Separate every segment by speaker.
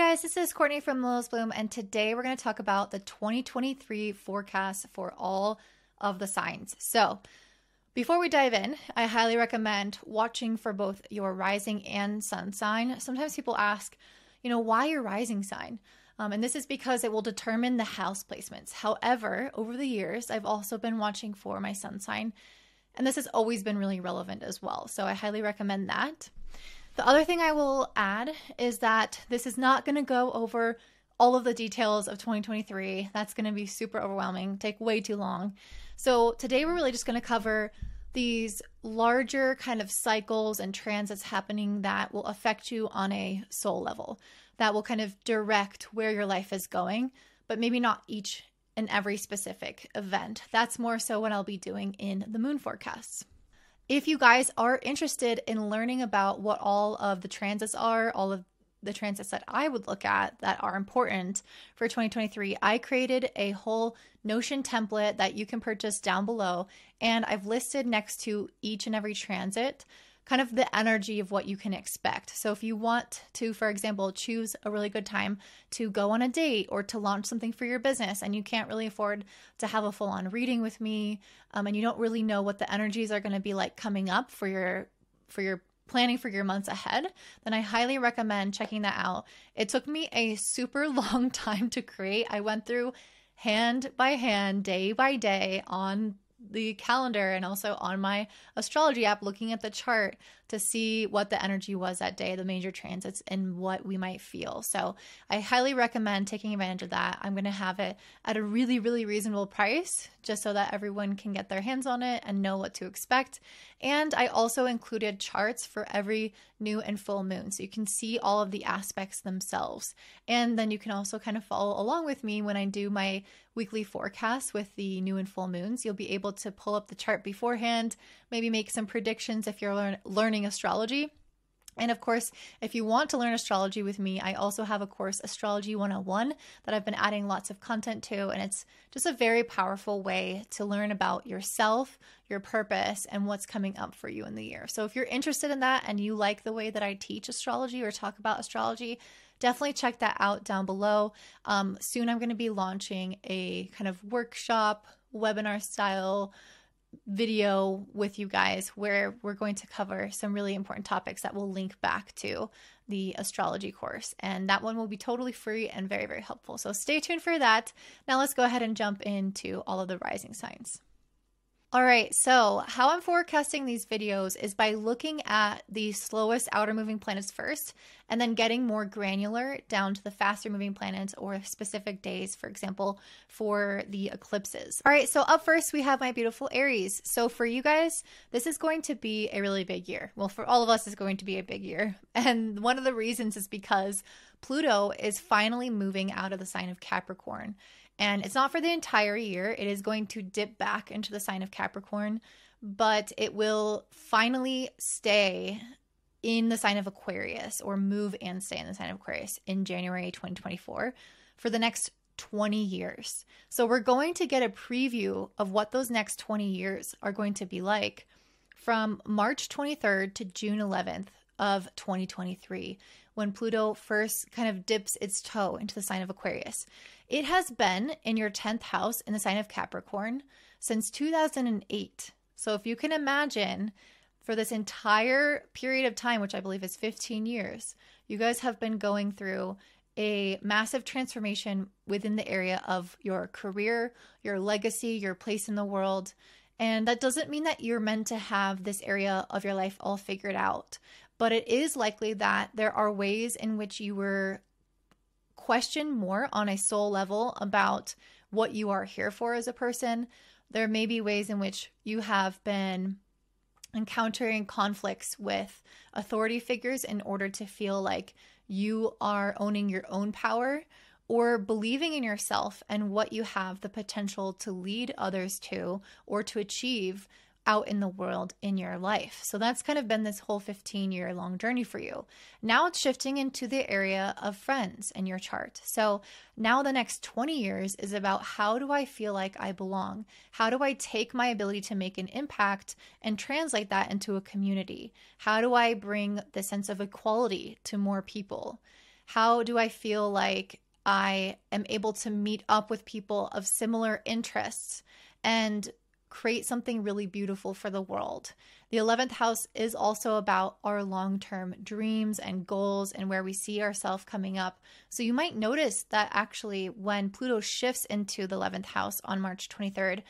Speaker 1: guys, this is Courtney from Lilith Bloom, and today we're going to talk about the 2023 forecast for all of the signs. So, before we dive in, I highly recommend watching for both your rising and sun sign. Sometimes people ask, you know, why your rising sign? Um, and this is because it will determine the house placements. However, over the years, I've also been watching for my sun sign, and this has always been really relevant as well. So I highly recommend that. The other thing I will add is that this is not going to go over all of the details of 2023. That's going to be super overwhelming, take way too long. So today we're really just going to cover these larger kind of cycles and transits happening that will affect you on a soul level, that will kind of direct where your life is going, but maybe not each and every specific event. That's more so what I'll be doing in the moon forecasts. If you guys are interested in learning about what all of the transits are, all of the transits that I would look at that are important for 2023, I created a whole Notion template that you can purchase down below. And I've listed next to each and every transit kind of the energy of what you can expect. So if you want to, for example, choose a really good time to go on a date or to launch something for your business, and you can't really afford to have a full on reading with me, um, and you don't really know what the energies are going to be like coming up for your for your planning for your months ahead, then I highly recommend checking that out. It took me a super long time to create. I went through hand by hand, day by day on the calendar and also on my astrology app looking at the chart to see what the energy was that day, the major transits, and what we might feel. So I highly recommend taking advantage of that. I'm going to have it at a really, really reasonable price just so that everyone can get their hands on it and know what to expect. And I also included charts for every new and full moon so you can see all of the aspects themselves. And then you can also kind of follow along with me when I do my weekly forecast with the new and full moons. You'll be able to pull up the chart beforehand, maybe make some predictions if you're learn- learning astrology. And of course, if you want to learn astrology with me, I also have a course, Astrology 101, that I've been adding lots of content to. And it's just a very powerful way to learn about yourself, your purpose, and what's coming up for you in the year. So if you're interested in that and you like the way that I teach astrology or talk about astrology, definitely check that out down below. Um, soon I'm going to be launching a kind of workshop, webinar style video with you guys where we're going to cover some really important topics that will link back to the astrology course. And that one will be totally free and very, very helpful. So stay tuned for that. Now let's go ahead and jump into all of the rising signs. All right, so how I'm forecasting these videos is by looking at the slowest outer moving planets first and then getting more granular down to the faster moving planets or specific days, for example, for the eclipses. All right, so up first we have my beautiful Aries. So for you guys, this is going to be a really big year. Well, for all of us, it's going to be a big year. And one of the reasons is because Pluto is finally moving out of the sign of Capricorn. And it's not for the entire year, it is going to dip back into the sign of Capricorn, but it will finally stay in the sign of Aquarius or move and stay in the sign of Aquarius in January 2024 for the next 20 years. So we're going to get a preview of what those next 20 years are going to be like from March 23rd to June 11th of 2023 when Pluto first kind of dips its toe into the sign of Aquarius. It has been in your 10th house in the sign of Capricorn since 2008. So if you can imagine for this entire period of time, which I believe is 15 years, you guys have been going through a massive transformation within the area of your career, your legacy, your place in the world. And that doesn't mean that you're meant to have this area of your life all figured out, but it is likely that there are ways in which you were questioned more on a soul level about what you are here for as a person. There may be ways in which you have been encountering conflicts with authority figures in order to feel like you are owning your own power or believing in yourself and what you have the potential to lead others to or to achieve out in the world in your life. So that's kind of been this whole 15 year long journey for you. Now it's shifting into the area of friends in your chart. So now the next 20 years is about how do I feel like I belong? How do I take my ability to make an impact and translate that into a community? How do I bring the sense of equality to more people? How do I feel like I am able to meet up with people of similar interests and create something really beautiful for the world? The 11th house is also about our long term dreams and goals and where we see ourselves coming up. So you might notice that actually, when Pluto shifts into the 11th house on March 23rd,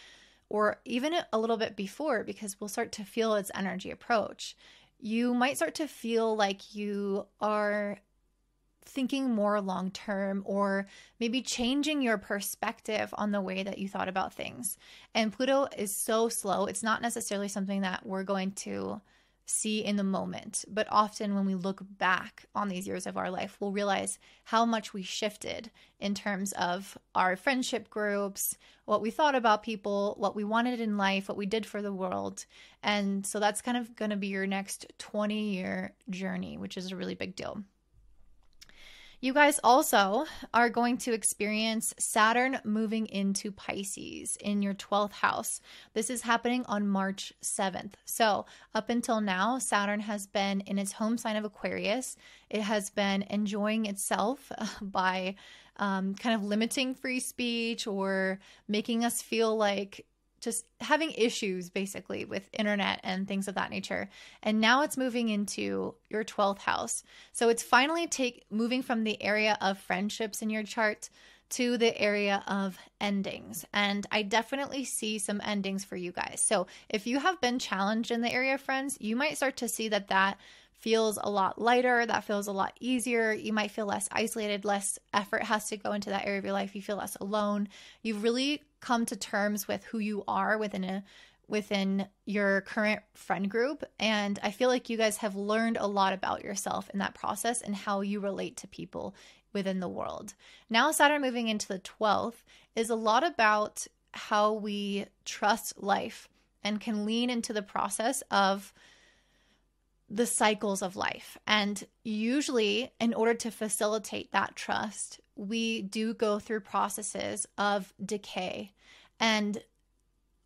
Speaker 1: or even a little bit before, because we'll start to feel its energy approach, you might start to feel like you are thinking more long term or maybe changing your perspective on the way that you thought about things. And Pluto is so slow, it's not necessarily something that we're going to see in the moment. But often when we look back on these years of our life, we'll realize how much we shifted in terms of our friendship groups, what we thought about people, what we wanted in life, what we did for the world. And so that's kind of going to be your next 20 year journey, which is a really big deal. You guys also are going to experience Saturn moving into Pisces in your 12th house. This is happening on March 7th. So, up until now, Saturn has been in its home sign of Aquarius. It has been enjoying itself by um, kind of limiting free speech or making us feel like just having issues basically with internet and things of that nature. And now it's moving into your 12th house. So it's finally take moving from the area of friendships in your chart to the area of endings. And I definitely see some endings for you guys. So if you have been challenged in the area of friends, you might start to see that that feels a lot lighter, that feels a lot easier. You might feel less isolated, less effort has to go into that area of your life. You feel less alone. You've really come to terms with who you are within a within your current friend group and I feel like you guys have learned a lot about yourself in that process and how you relate to people within the world. Now Saturn moving into the 12th is a lot about how we trust life and can lean into the process of the cycles of life. And usually, in order to facilitate that trust, we do go through processes of decay. And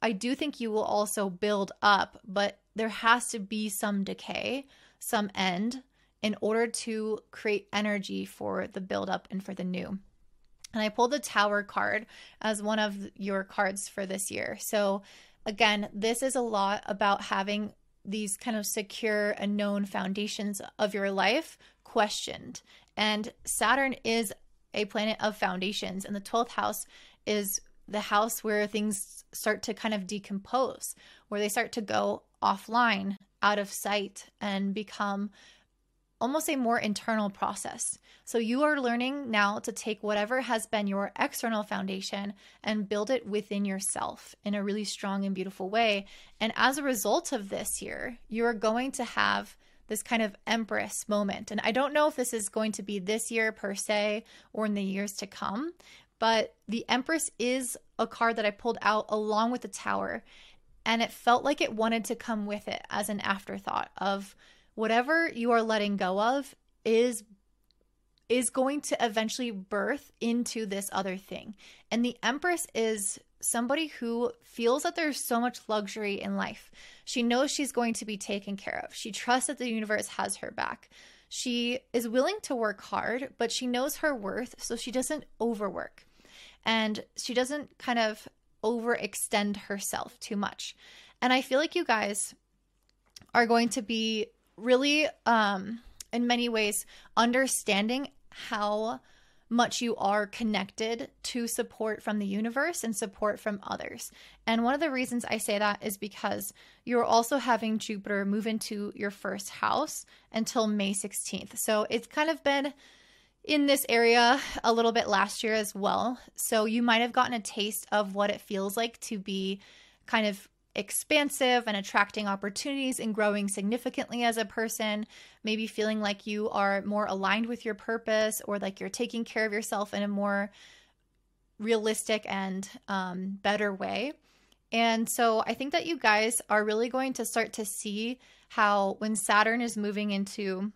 Speaker 1: I do think you will also build up, but there has to be some decay, some end, in order to create energy for the build up and for the new. And I pulled the Tower card as one of your cards for this year. So, again, this is a lot about having these kind of secure and known foundations of your life questioned. And Saturn is a planet of foundations, and the 12th house is the house where things start to kind of decompose, where they start to go offline, out of sight, and become almost a more internal process. So you are learning now to take whatever has been your external foundation and build it within yourself in a really strong and beautiful way. And as a result of this year, you are going to have this kind of empress moment. And I don't know if this is going to be this year per se or in the years to come, but the empress is a card that I pulled out along with the tower. And it felt like it wanted to come with it as an afterthought of whatever you are letting go of is is going to eventually birth into this other thing. And the Empress is somebody who feels that there's so much luxury in life. She knows she's going to be taken care of. She trusts that the universe has her back. She is willing to work hard, but she knows her worth, so she doesn't overwork. And she doesn't kind of overextend herself too much. And I feel like you guys are going to be really um in many ways understanding how much you are connected to support from the universe and support from others. And one of the reasons I say that is because you're also having Jupiter move into your first house until May 16th. So it's kind of been in this area a little bit last year as well. So you might have gotten a taste of what it feels like to be kind of expansive and attracting opportunities and growing significantly as a person, maybe feeling like you are more aligned with your purpose or like you're taking care of yourself in a more realistic and um, better way. And so I think that you guys are really going to start to see how when Saturn is moving into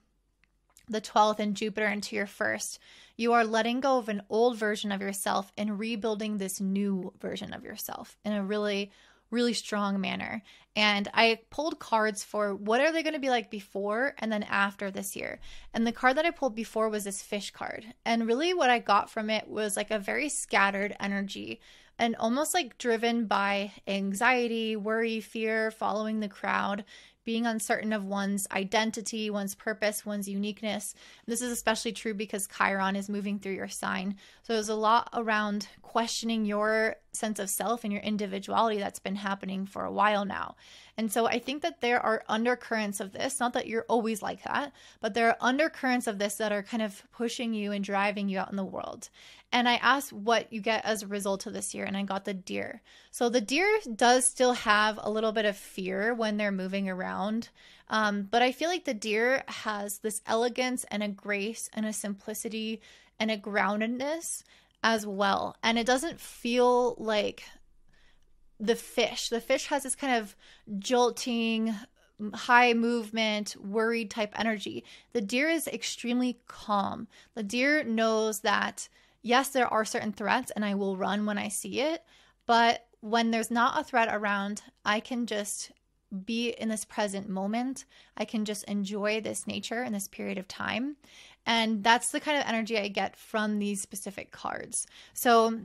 Speaker 1: the 12th and Jupiter into your first, you are letting go of an old version of yourself and rebuilding this new version of yourself in a really really strong manner. And I pulled cards for what are they going to be like before and then after this year. And the card that I pulled before was this fish card. And really what I got from it was like a very scattered energy and almost like driven by anxiety, worry, fear, following the crowd, being uncertain of one's identity, one's purpose, one's uniqueness. This is especially true because Chiron is moving through your sign. So there's a lot around questioning your sense of self and your individuality that's been happening for a while now. And so I think that there are undercurrents of this, not that you're always like that, but there are undercurrents of this that are kind of pushing you and driving you out in the world. And I asked what you get as a result of this year, and I got the deer. So the deer does still have a little bit of fear when they're moving around. Um, but I feel like the deer has this elegance and a grace and a simplicity and a groundedness as well. And it doesn't feel like the fish. The fish has this kind of jolting, high movement, worried type energy. The deer is extremely calm. The deer knows that, yes, there are certain threats and I will run when I see it, but when there's not a threat around, I can just be in this present moment. I can just enjoy this nature in this period of time. And that's the kind of energy I get from these specific cards. So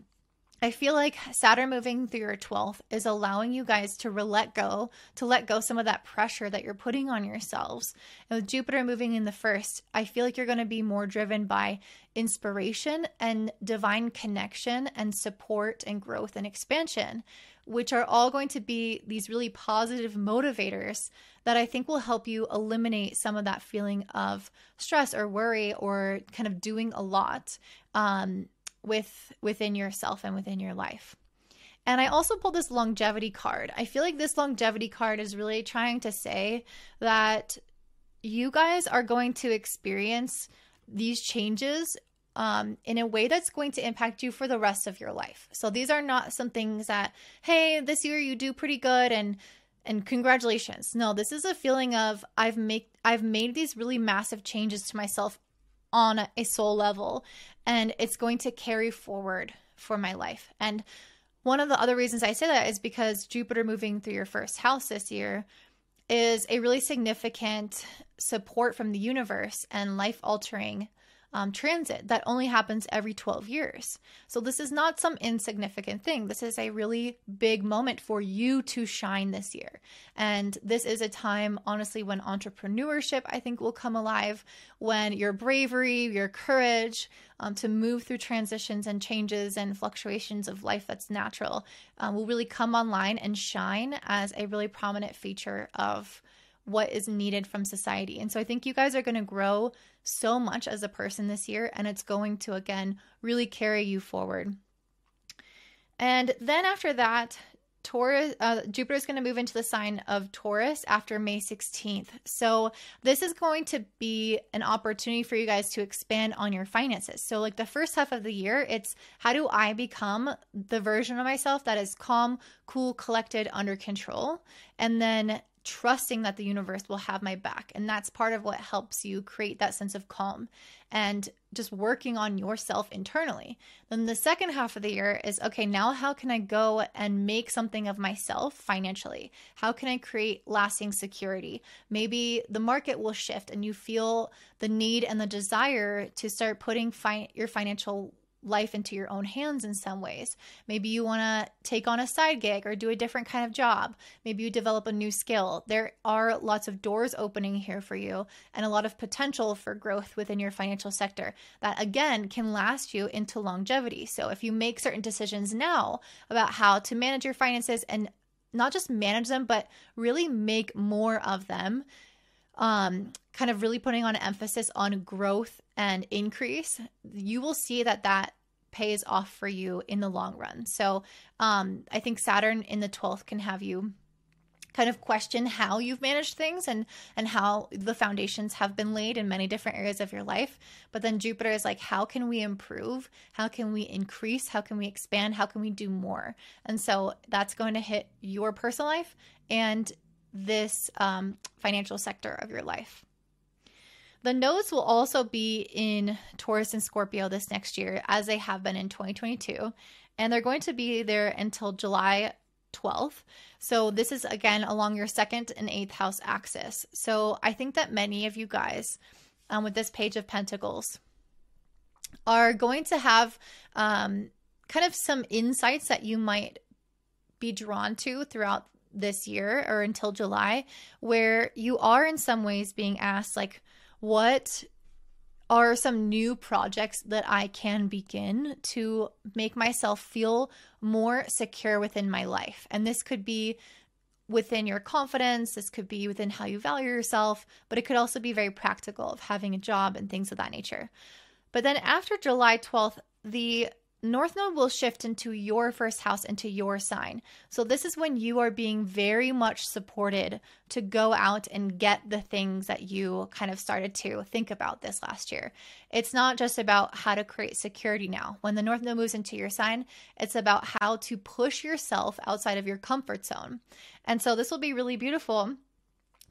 Speaker 1: I feel like Saturn moving through your 12th is allowing you guys to let go, to let go some of that pressure that you're putting on yourselves. And with Jupiter moving in the first, I feel like you're going to be more driven by inspiration and divine connection and support and growth and expansion, which are all going to be these really positive motivators that I think will help you eliminate some of that feeling of stress or worry or kind of doing a lot. Um, with within yourself and within your life. And I also pulled this longevity card. I feel like this longevity card is really trying to say that you guys are going to experience these changes um, in a way that's going to impact you for the rest of your life. So these are not some things that, hey, this year you do pretty good and and congratulations. No, this is a feeling of I've make I've made these really massive changes to myself on a soul level and it's going to carry forward for my life. And one of the other reasons I say that is because Jupiter moving through your first house this year is a really significant support from the universe and life altering um, transit that only happens every 12 years. So, this is not some insignificant thing. This is a really big moment for you to shine this year. And this is a time, honestly, when entrepreneurship, I think, will come alive, when your bravery, your courage um, to move through transitions and changes and fluctuations of life that's natural um, will really come online and shine as a really prominent feature of what is needed from society. And so I think you guys are going to grow so much as a person this year, and it's going to, again, really carry you forward. And then after that, Taurus, uh, Jupiter is going to move into the sign of Taurus after May 16th. So, this is going to be an opportunity for you guys to expand on your finances. So, like the first half of the year, it's how do I become the version of myself that is calm, cool, collected, under control? And then trusting that the universe will have my back. And that's part of what helps you create that sense of calm and just working on yourself internally. Then the second half of the year is okay, now how can I go and make something of myself financially? How can I create lasting security? Maybe the market will shift and you feel the need and the desire to start putting fi- your financial life into your own hands in some ways. Maybe you want to take on a side gig or do a different kind of job. Maybe you develop a new skill. There are lots of doors opening here for you and a lot of potential for growth within your financial sector that, again, can last you into longevity. So if you make certain decisions now about how to manage your finances and not just manage them, but really make more of them um, kind of really putting on emphasis on growth and increase, you will see that that pays off for you in the long run. So um, I think Saturn in the 12th can have you kind of question how you've managed things and and how the foundations have been laid in many different areas of your life. But then jupiter is like how can we improve? How can we increase? How can we expand? How can we do more? And so that's going to hit your personal life and this um, financial sector of your life. The nodes will also be in Taurus and Scorpio this next year, as they have been in 2022. And they're going to be there until July 12th. So this is again along your second and eighth house axis. So I think that many of you guys um, with this page of pentacles are going to have um, kind of some insights that you might be drawn to throughout this year or until July, where you are in some ways being asked, like, what are some new projects that I can begin to make myself feel more secure within my life? And this could be within your confidence, this could be within how you value yourself, but it could also be very practical of having a job and things of that nature. But then after July 12th, the North Node will shift into your first house, into your sign. So, this is when you are being very much supported to go out and get the things that you kind of started to think about this last year. It's not just about how to create security now. When the North Node moves into your sign, it's about how to push yourself outside of your comfort zone. And so, this will be really beautiful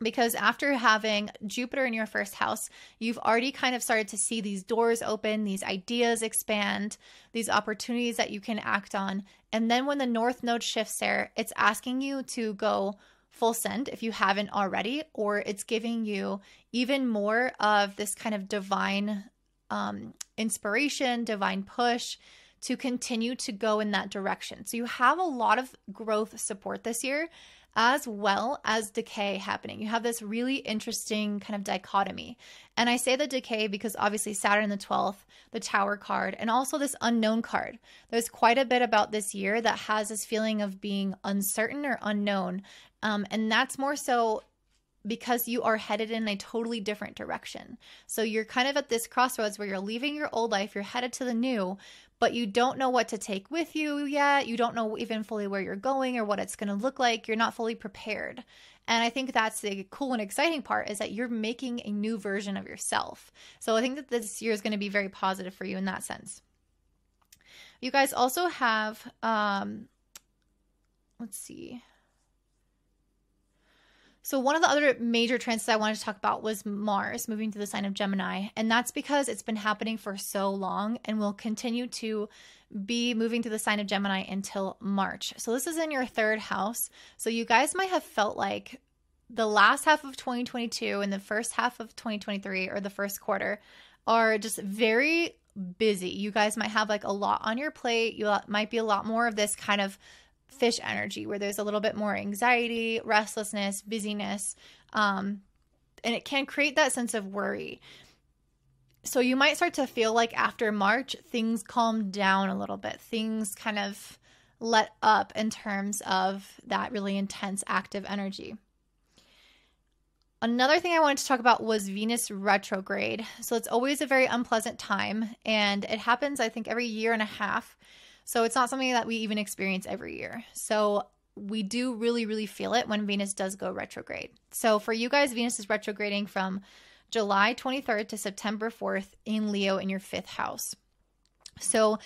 Speaker 1: because after having Jupiter in your first house, you've already kind of started to see these doors open, these ideas expand, these opportunities that you can act on. And then when the North Node shifts there, it's asking you to go full send if you haven't already, or it's giving you even more of this kind of divine um, inspiration, divine push to continue to go in that direction. So you have a lot of growth support this year as well as decay happening. You have this really interesting kind of dichotomy. And I say the decay because obviously Saturn the 12th, the Tower card, and also this unknown card. There's quite a bit about this year that has this feeling of being uncertain or unknown. Um, and that's more so because you are headed in a totally different direction. So you're kind of at this crossroads where you're leaving your old life, you're headed to the new, but you don't know what to take with you yet. You don't know even fully where you're going or what it's going to look like. You're not fully prepared. And I think that's the cool and exciting part is that you're making a new version of yourself. So I think that this year is going to be very positive for you in that sense. You guys also have, um, let's see. So, one of the other major transits I wanted to talk about was Mars moving to the sign of Gemini. And that's because it's been happening for so long and will continue to be moving to the sign of Gemini until March. So, this is in your third house. So, you guys might have felt like the last half of 2022 and the first half of 2023 or the first quarter are just very busy. You guys might have like a lot on your plate. You might be a lot more of this kind of fish energy where there's a little bit more anxiety, restlessness, busyness, um, and it can create that sense of worry. So you might start to feel like after March, things calm down a little bit. Things kind of let up in terms of that really intense active energy. Another thing I wanted to talk about was Venus retrograde. So it's always a very unpleasant time, and it happens, I think, every year and a half. So it's not something that we even experience every year. So we do really, really feel it when Venus does go retrograde. So for you guys, Venus is retrograding from July 23rd to September 4th in Leo in your fifth house. So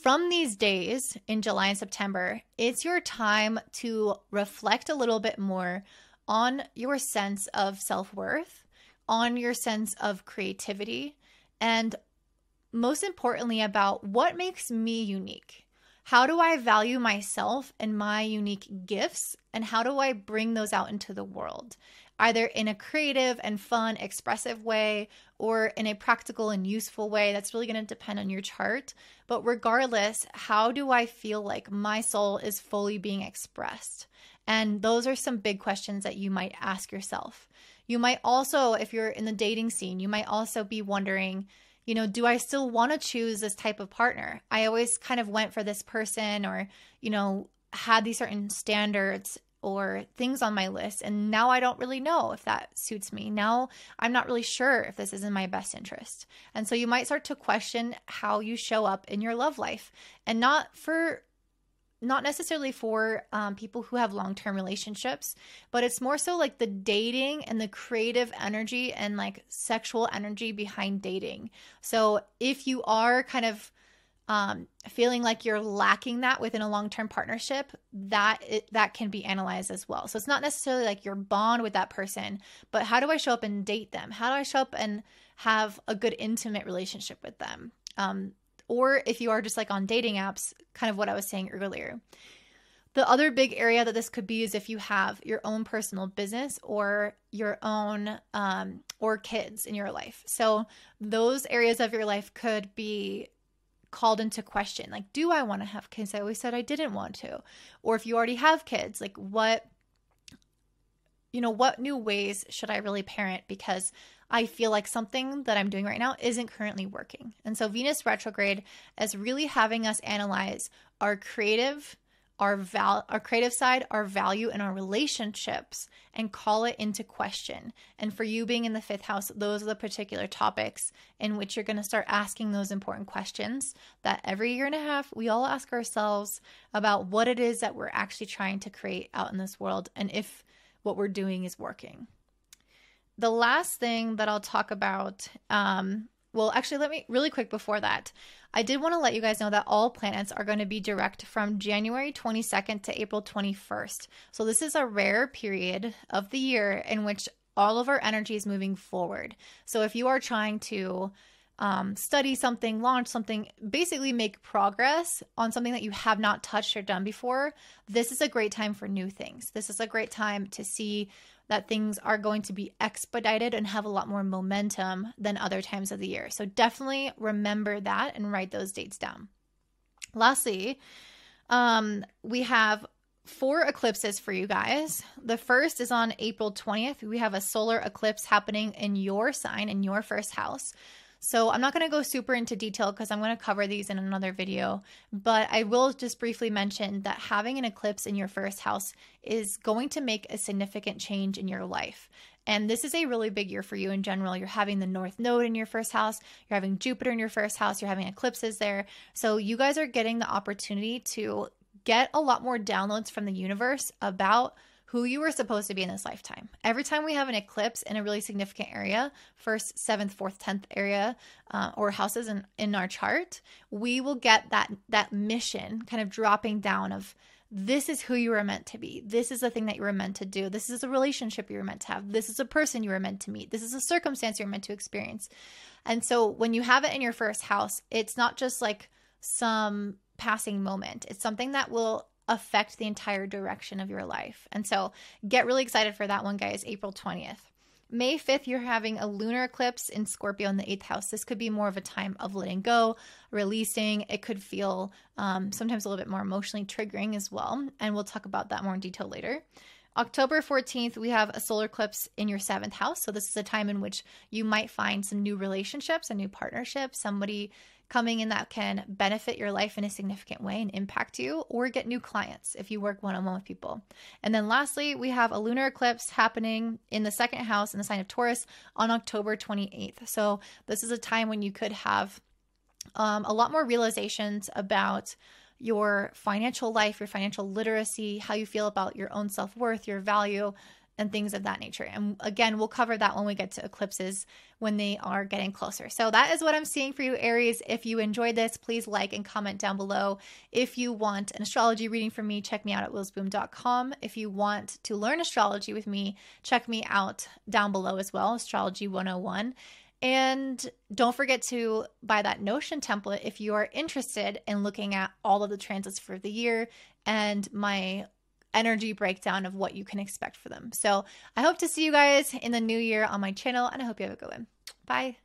Speaker 1: from these days in July and September, it's your time to reflect a little bit more on your sense of self worth, on your sense of creativity, and most importantly, about what makes me unique. How do I value myself and my unique gifts? And how do I bring those out into the world? Either in a creative and fun, expressive way or in a practical and useful way. That's really going to depend on your chart. But regardless, how do I feel like my soul is fully being expressed? And those are some big questions that you might ask yourself. You might also, if you're in the dating scene, you might also be wondering, you know, do I still want to choose this type of partner? I always kind of went for this person or, you know, had these certain standards or things on my list. And now I don't really know if that suits me. Now I'm not really sure if this is in my best interest. And so you might start to question how you show up in your love life and not for not necessarily for um, people who have long term relationships, but it's more so like the dating and the creative energy and like sexual energy behind dating. So if you are kind of um, feeling like you're lacking that within a long term partnership, that it, that can be analyzed as well. So it's not necessarily like your bond with that person, but how do I show up and date them? How do I show up and have a good intimate relationship with them? Um, or if you are just like on dating apps, kind of what I was saying earlier. The other big area that this could be is if you have your own personal business or your own um, or kids in your life. So those areas of your life could be called into question. Like, do I want to have kids? I always said I didn't want to. Or if you already have kids, like what you know, what new ways should I really parent because I feel like something that I'm doing right now isn't currently working. And so Venus retrograde is really having us analyze our creative our val our creative side, our value and our relationships and call it into question. And for you being in the 5th house, those are the particular topics in which you're going to start asking those important questions that every year and a half we all ask ourselves about what it is that we're actually trying to create out in this world and if what we're doing is working. The last thing that I'll talk about um, well, actually, let me really quick before that. I did want to let you guys know that all planets are going to be direct from January 22nd to April 21st. So, this is a rare period of the year in which all of our energy is moving forward. So, if you are trying to um, study something, launch something, basically make progress on something that you have not touched or done before, this is a great time for new things. This is a great time to see that things are going to be expedited and have a lot more momentum than other times of the year. So definitely remember that and write those dates down. Lastly, um, we have four eclipses for you guys. The first is on April 20th. We have a solar eclipse happening in your sign, in your first house. So I'm not going to go super into detail because I'm going to cover these in another video, but I will just briefly mention that having an eclipse in your first house is going to make a significant change in your life. And this is a really big year for you in general. You're having the North Node in your first house, you're having Jupiter in your first house, you're having eclipses there. So you guys are getting the opportunity to get a lot more downloads from the universe about who you were supposed to be in this lifetime. Every time we have an eclipse in a really significant area, first, seventh, fourth, tenth area, uh, or houses in, in our chart, we will get that that mission kind of dropping down of this is who you were meant to be. This is the thing that you were meant to do. This is a relationship you were meant to have. This is a person you were meant to meet. This is a circumstance you're meant to experience. And so when you have it in your first house, it's not just like some passing moment. It's something that will affect the entire direction of your life. And so get really excited for that one, guys, April 20th. May 5th, you're having a lunar eclipse in Scorpio in the eighth house. This could be more of a time of letting go, releasing. It could feel um, sometimes a little bit more emotionally triggering as well. And we'll talk about that more in detail later. October 14th, we have a solar eclipse in your seventh house. So, this is a time in which you might find some new relationships, a new partnership, somebody coming in that can benefit your life in a significant way and impact you, or get new clients if you work one on one with people. And then lastly, we have a lunar eclipse happening in the second house in the sign of Taurus on October 28th. So, this is a time when you could have um, a lot more realizations about your financial life, your financial literacy, how you feel about your own self worth, your value, and things of that nature. And again, we'll cover that when we get to eclipses when they are getting closer. So that is what I'm seeing for you, Aries. If you enjoyed this, please like and comment down below. If you want an astrology reading from me, check me out at lilithbloom.com. If you want to learn astrology with me, check me out down below as well, Astrology 101. And don't forget to buy that Notion template if you are interested in looking at all of the transits for the year and my energy breakdown of what you can expect for them. So I hope to see you guys in the new year on my channel, and I hope you have a good one. Bye.